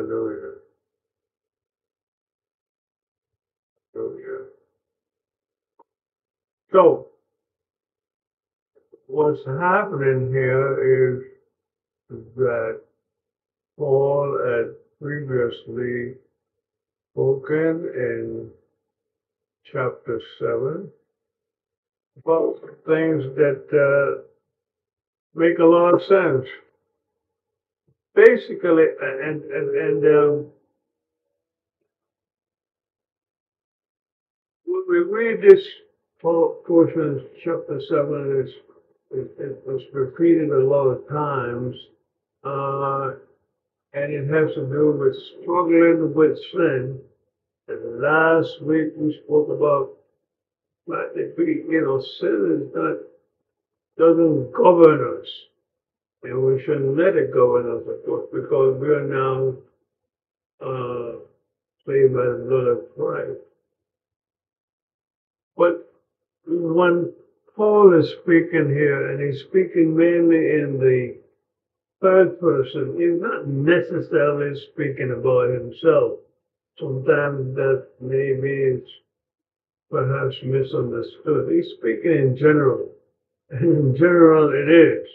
Hallelujah. Hallelujah. So, what's happening here is that Paul had previously spoken in chapter 7 about things that uh, make a lot of sense. Basically, and, and, and um, when we read this portion, chapter 7, is it, it was repeated a lot of times, uh, and it has to do with struggling with sin. And last week we spoke about that you know sin is not doesn't govern us, and we shouldn't let it us, of course, because we are now uh, saved by the blood of Christ. But when Paul is speaking here, and he's speaking mainly in the third person, he's not necessarily speaking about himself. Sometimes that maybe is perhaps misunderstood. He's speaking in general, and in general it is.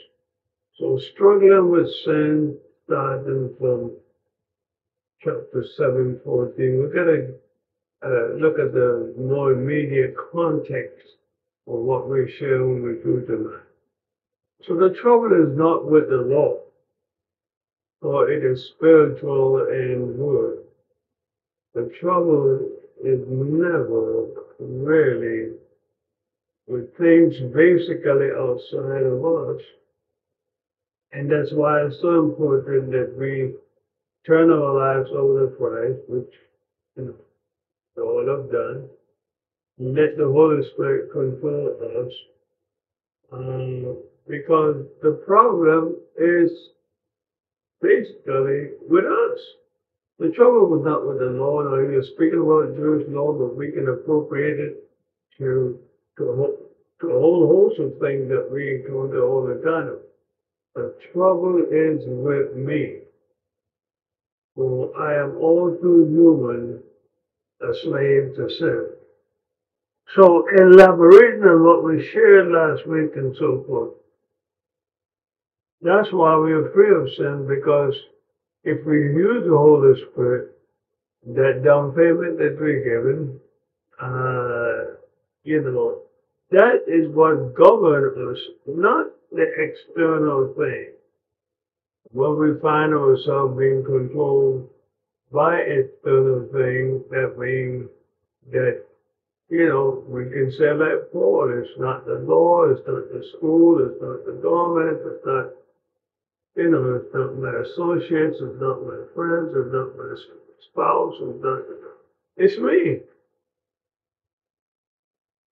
So struggling with sin, starting from chapter 7, 14, we've got to uh, look at the more immediate context of what we share when we do tonight. So the trouble is not with the law, for it is spiritual and good. The trouble is never really with things basically outside of us. And that's why it's so important that we turn our lives over to Christ, which know, all have done, let the Holy Spirit control us. Um, because the problem is basically with us. The trouble was not with the Lord, or he was speaking about the Jewish law, but we can appropriate it to, to, a, to a whole host of things that we encounter all the time. The trouble is with me. For I am all too human, a slave to sin. So elaborating on what we shared last week and so forth. That's why we are free of sin because if we use the Holy Spirit, that down payment that we're given, uh, you know, that is what governs us, not the external thing. When we find ourselves being controlled by external things, that means that you know, we can say that Paul, it's not the law, it's not the school, it's not the government, it's not, you know, it's not my associates, it's not my friends, it's not my spouse, it's not, it's me.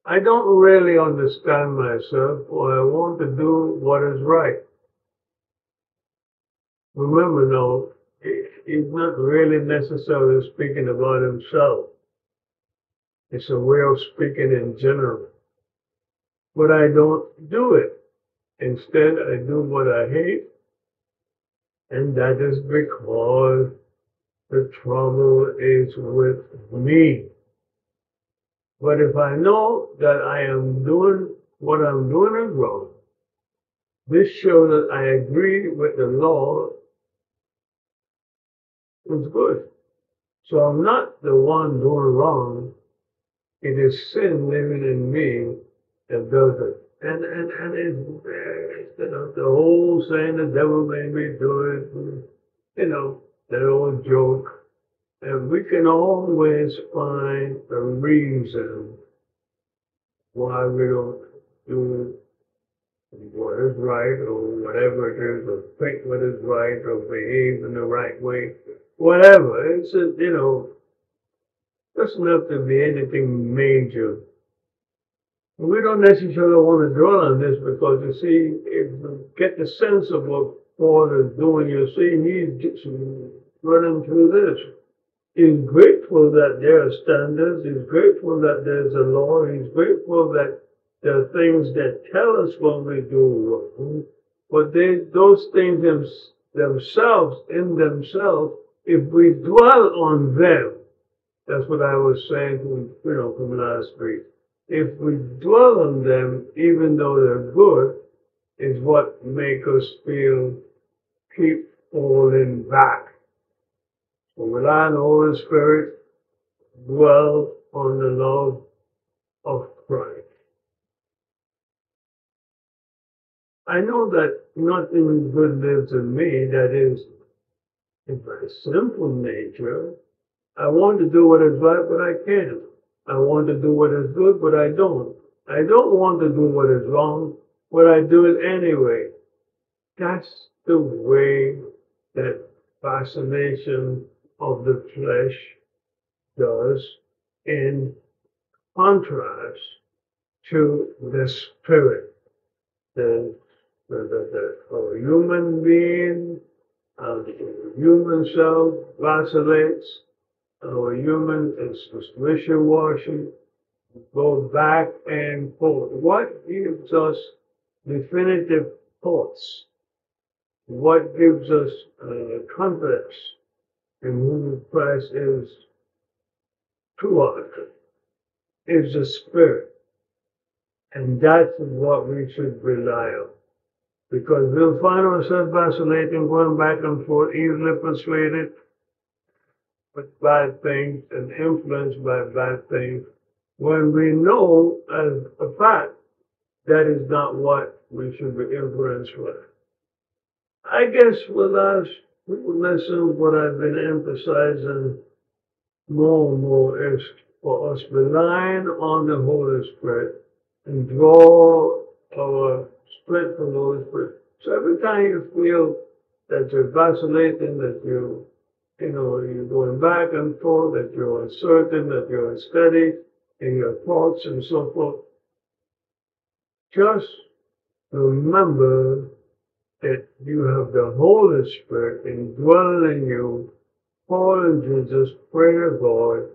I don't really understand myself, or I want to do what is right. Remember, though, he's not really necessarily speaking about himself. It's a way of speaking in general. But I don't do it. Instead, I do what I hate, and that is because the trouble is with me. But if I know that I am doing what I'm doing is wrong, this shows that I agree with the law is good. So I'm not the one doing wrong. It is sin living in me that does it. And and and it's, it's you know, the whole saying the devil made me do it. You know that old joke. And we can always find a reason why we don't do what is right or whatever it is, or think what is right or behave in the right way. Whatever. It's you know, doesn't have to be anything major. We don't necessarily want to dwell on this because you see, if you get the sense of what Paul is doing, you see he's running through this. He's grateful that there are standards. He's grateful that there's a law. He's grateful that there are things that tell us when we do wrong. But they, those things them, themselves, in themselves, if we dwell on them, that's what I was saying from, you know, from last week. If we dwell on them, even though they're good, is what make us feel keep falling back. So rely on the Holy Spirit, dwell on the love of Christ. I know that nothing good lives in me that is in my simple nature. I want to do what is right, but I can't. I want to do what is good, but I don't. I don't want to do what is wrong, but I do it anyway. That's the way that fascination of the flesh does in contrast to the spirit. The, the, the, our human being, uh, human self vacillates, our human is just wishy-washy, go back and forth. What gives us definitive thoughts? What gives us uh, confidence in who Christ is us? Is the Spirit. And that's what we should rely on. Because we'll find ourselves vacillating, going back and forth, easily persuaded with bad things and influenced by bad things, when we know as a fact that is not what we should be influenced with. I guess with us, listen, what I've been emphasizing more and more is for us relying on the Holy Spirit and draw our strength from the Holy Spirit. So every time you feel that you're vacillating, that you, you know, you're going back and forth, that you're uncertain, that you're unsteady in your thoughts and so forth, just remember that you have the Holy Spirit indwelling you. Follow Jesus, pray to God,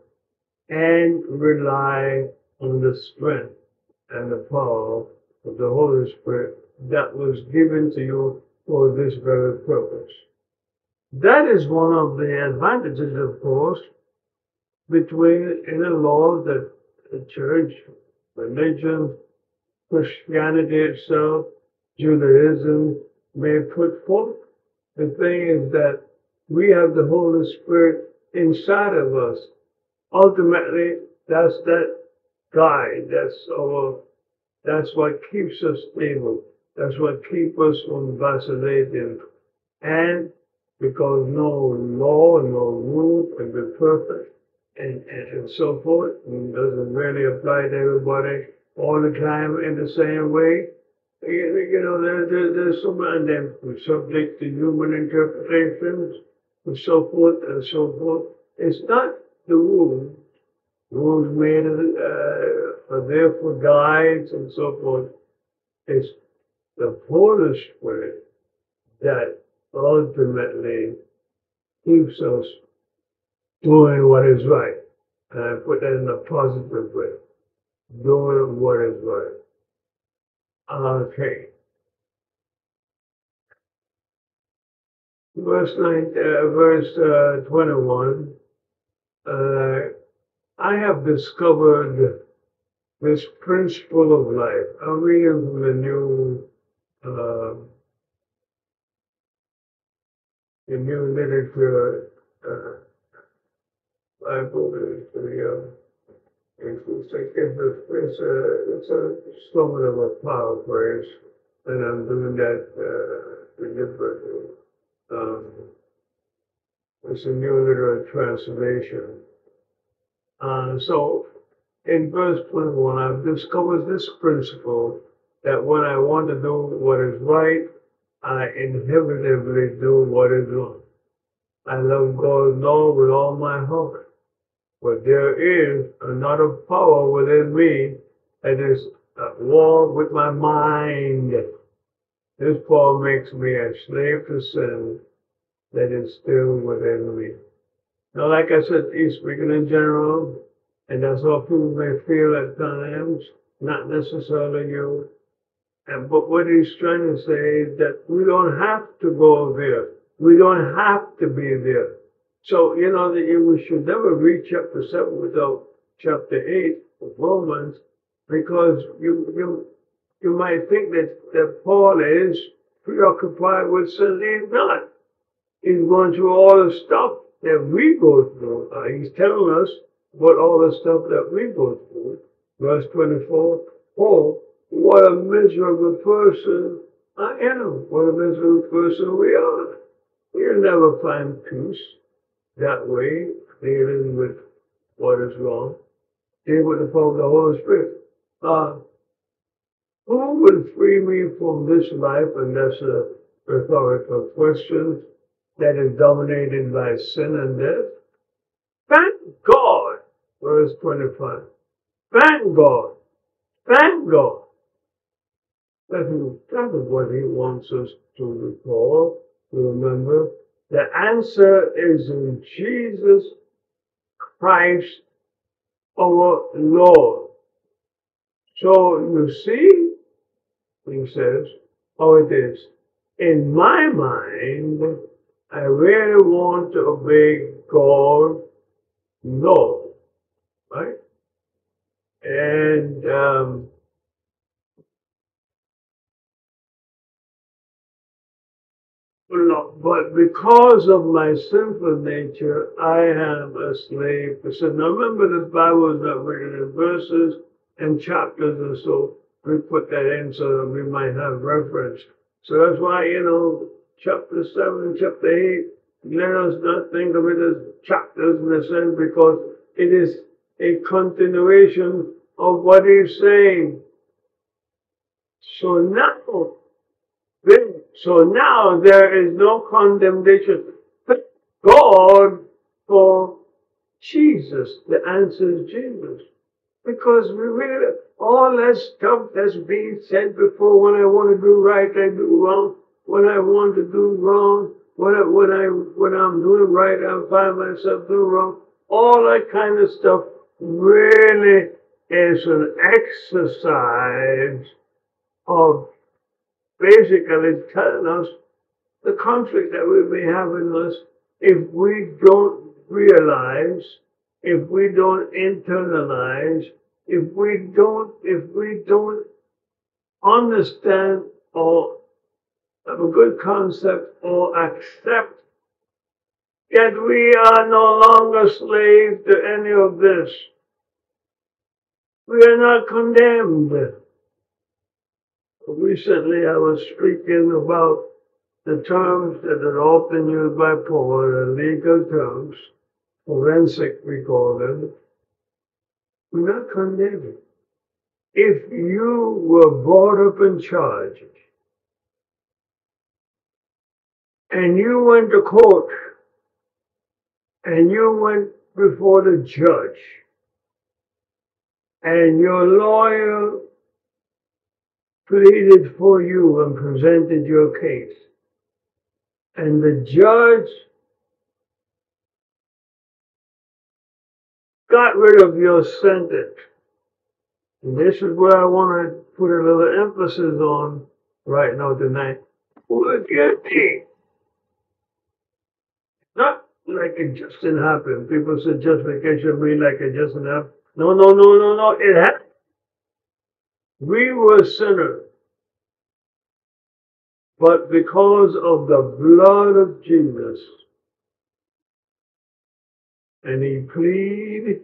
and rely on the strength and the power of the Holy Spirit that was given to you for this very purpose. That is one of the advantages, of course, between the law that the church, religion, Christianity itself, Judaism may put forth. The thing is that we have the Holy Spirit inside of us. Ultimately, that's that guide. That's our, that's what keeps us stable. That's what keeps us from vacillating. And because no law, no rule can be perfect, and, and, and so forth, and doesn't really apply to everybody all the time in the same way. You, know, there, there, there's so many, then subject to human interpretations, and so forth, and so forth. It's not the rules. Rules made uh, are there for guides and so forth. It's the Holy Spirit that ultimately keeps us doing what is right. And I put that in a positive way. Doing what is right. Okay. Verse 9, uh, verse uh, 21. Uh, I have discovered this principle of life. I'm reading from the new, uh, the new literature, uh, Bible, uh, it's, it's, like, it's a, it's a, it's a somewhat of a power phrase, and I'm doing that, uh, deliberately. Um, it's a new literal translation. Uh, so, in verse 21, I've discovered this principle that when I want to do what is right, I inevitably do what is wrong. I love God, Lord, with all my heart. But there is another power within me that is at war with my mind. This power makes me a slave to sin that is still within me. Now, like I said, he's speaking in general, and that's how people may feel at times, not necessarily you. And, but what he's trying to say is that we don't have to go there. We don't have to be there. So, you know, that we should never read chapter 7 without chapter 8 of Romans because you, you, you might think that, that Paul is preoccupied with sin. He's not. He's going through all the stuff that we go through. Uh, he's telling us about all the stuff that we go through. Verse 24, Paul, what a miserable person I am. What a miserable person we are. We'll never find peace that way, dealing with what is wrong, dealing with the power of the Holy Spirit. Uh, who will free me from this life? And that's a rhetorical question that is dominated by sin and death. Thank God, verse 25. Thank God. Thank God. That is, that is what he wants us to recall, to remember. The answer is in Jesus Christ our Lord. So you see, he says, how it is. In my mind, I really want to obey God, no, right? And um, but because of my sinful nature, I am a slave to sin. Now remember, the Bible is not written in verses and chapters, and so we put that in so that we might have reference. So that's why, you know, chapter 7 chapter 8, let us not think of it as chapters in a sense because it is a continuation of what he's saying. So now, so now there is no condemnation. God for Jesus. The answer is Jesus. Because we really, all that stuff that's being said before, when I want to do right, I do wrong. When I want to do wrong, when I, when I, when I'm doing right, I find myself doing wrong. All that kind of stuff really is an exercise of basically telling us the conflict that we may have in us if we don't realize, if we don't internalize, if we don't, if we don't understand or have a good concept or accept that we are no longer slaves to any of this. We are not condemned. Recently, I was speaking about the terms that are often used by the legal terms, forensic, we call them. We're not condemned. If you were brought up in charge and you went to court and you went before the judge and your lawyer pleaded for you and presented your case and the judge got rid of your sentence. And this is where I want to put a little emphasis on right now tonight. At me. Not like it just didn't happen. People say justification mean like it just didn't happen. No, no, no, no, no. It happened. We were sinners. But because of the blood of Jesus, and he pleaded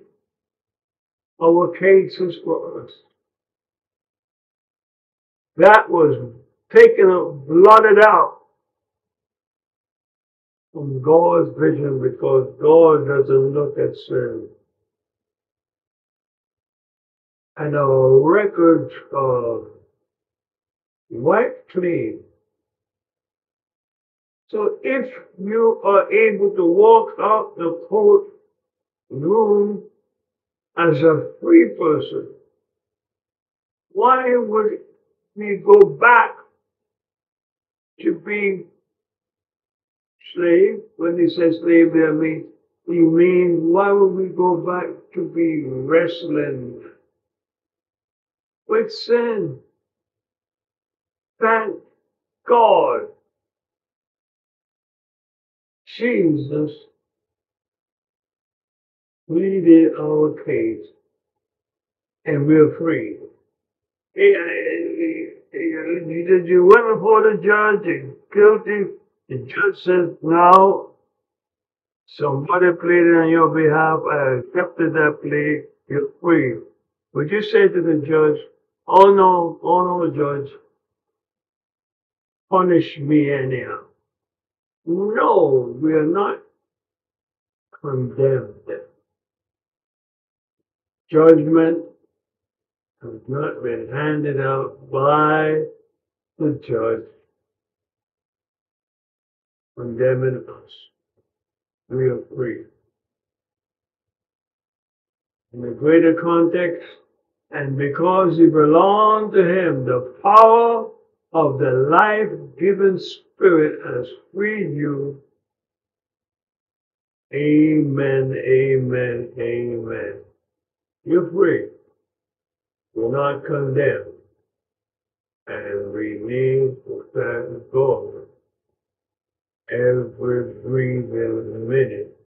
our cases for us. That was taken up, blotted out from God's vision because God doesn't look at sin. And our record of wiped clean. So if you are able to walk out the court room as a free person, why would we go back to being slave, when he says slave there means, you mean, why would we go back to be wrestling with sin? Thank God. Jesus pleaded our case and we're free. Eh, Did you went before the judge and guilty? The judge says now Somebody pleaded on your behalf. I accepted that plea. You're free. Would you say to the judge, "Oh no, oh no, judge, punish me anyhow"? No, we are not condemned. Judgment has not been handed out by the judge condemning us. We are free. In the greater context, and because you belong to Him, the power of the life-giving Spirit has freed you. Amen, amen, amen. You're free. You're not condemned. And we need to thank God every breathing minute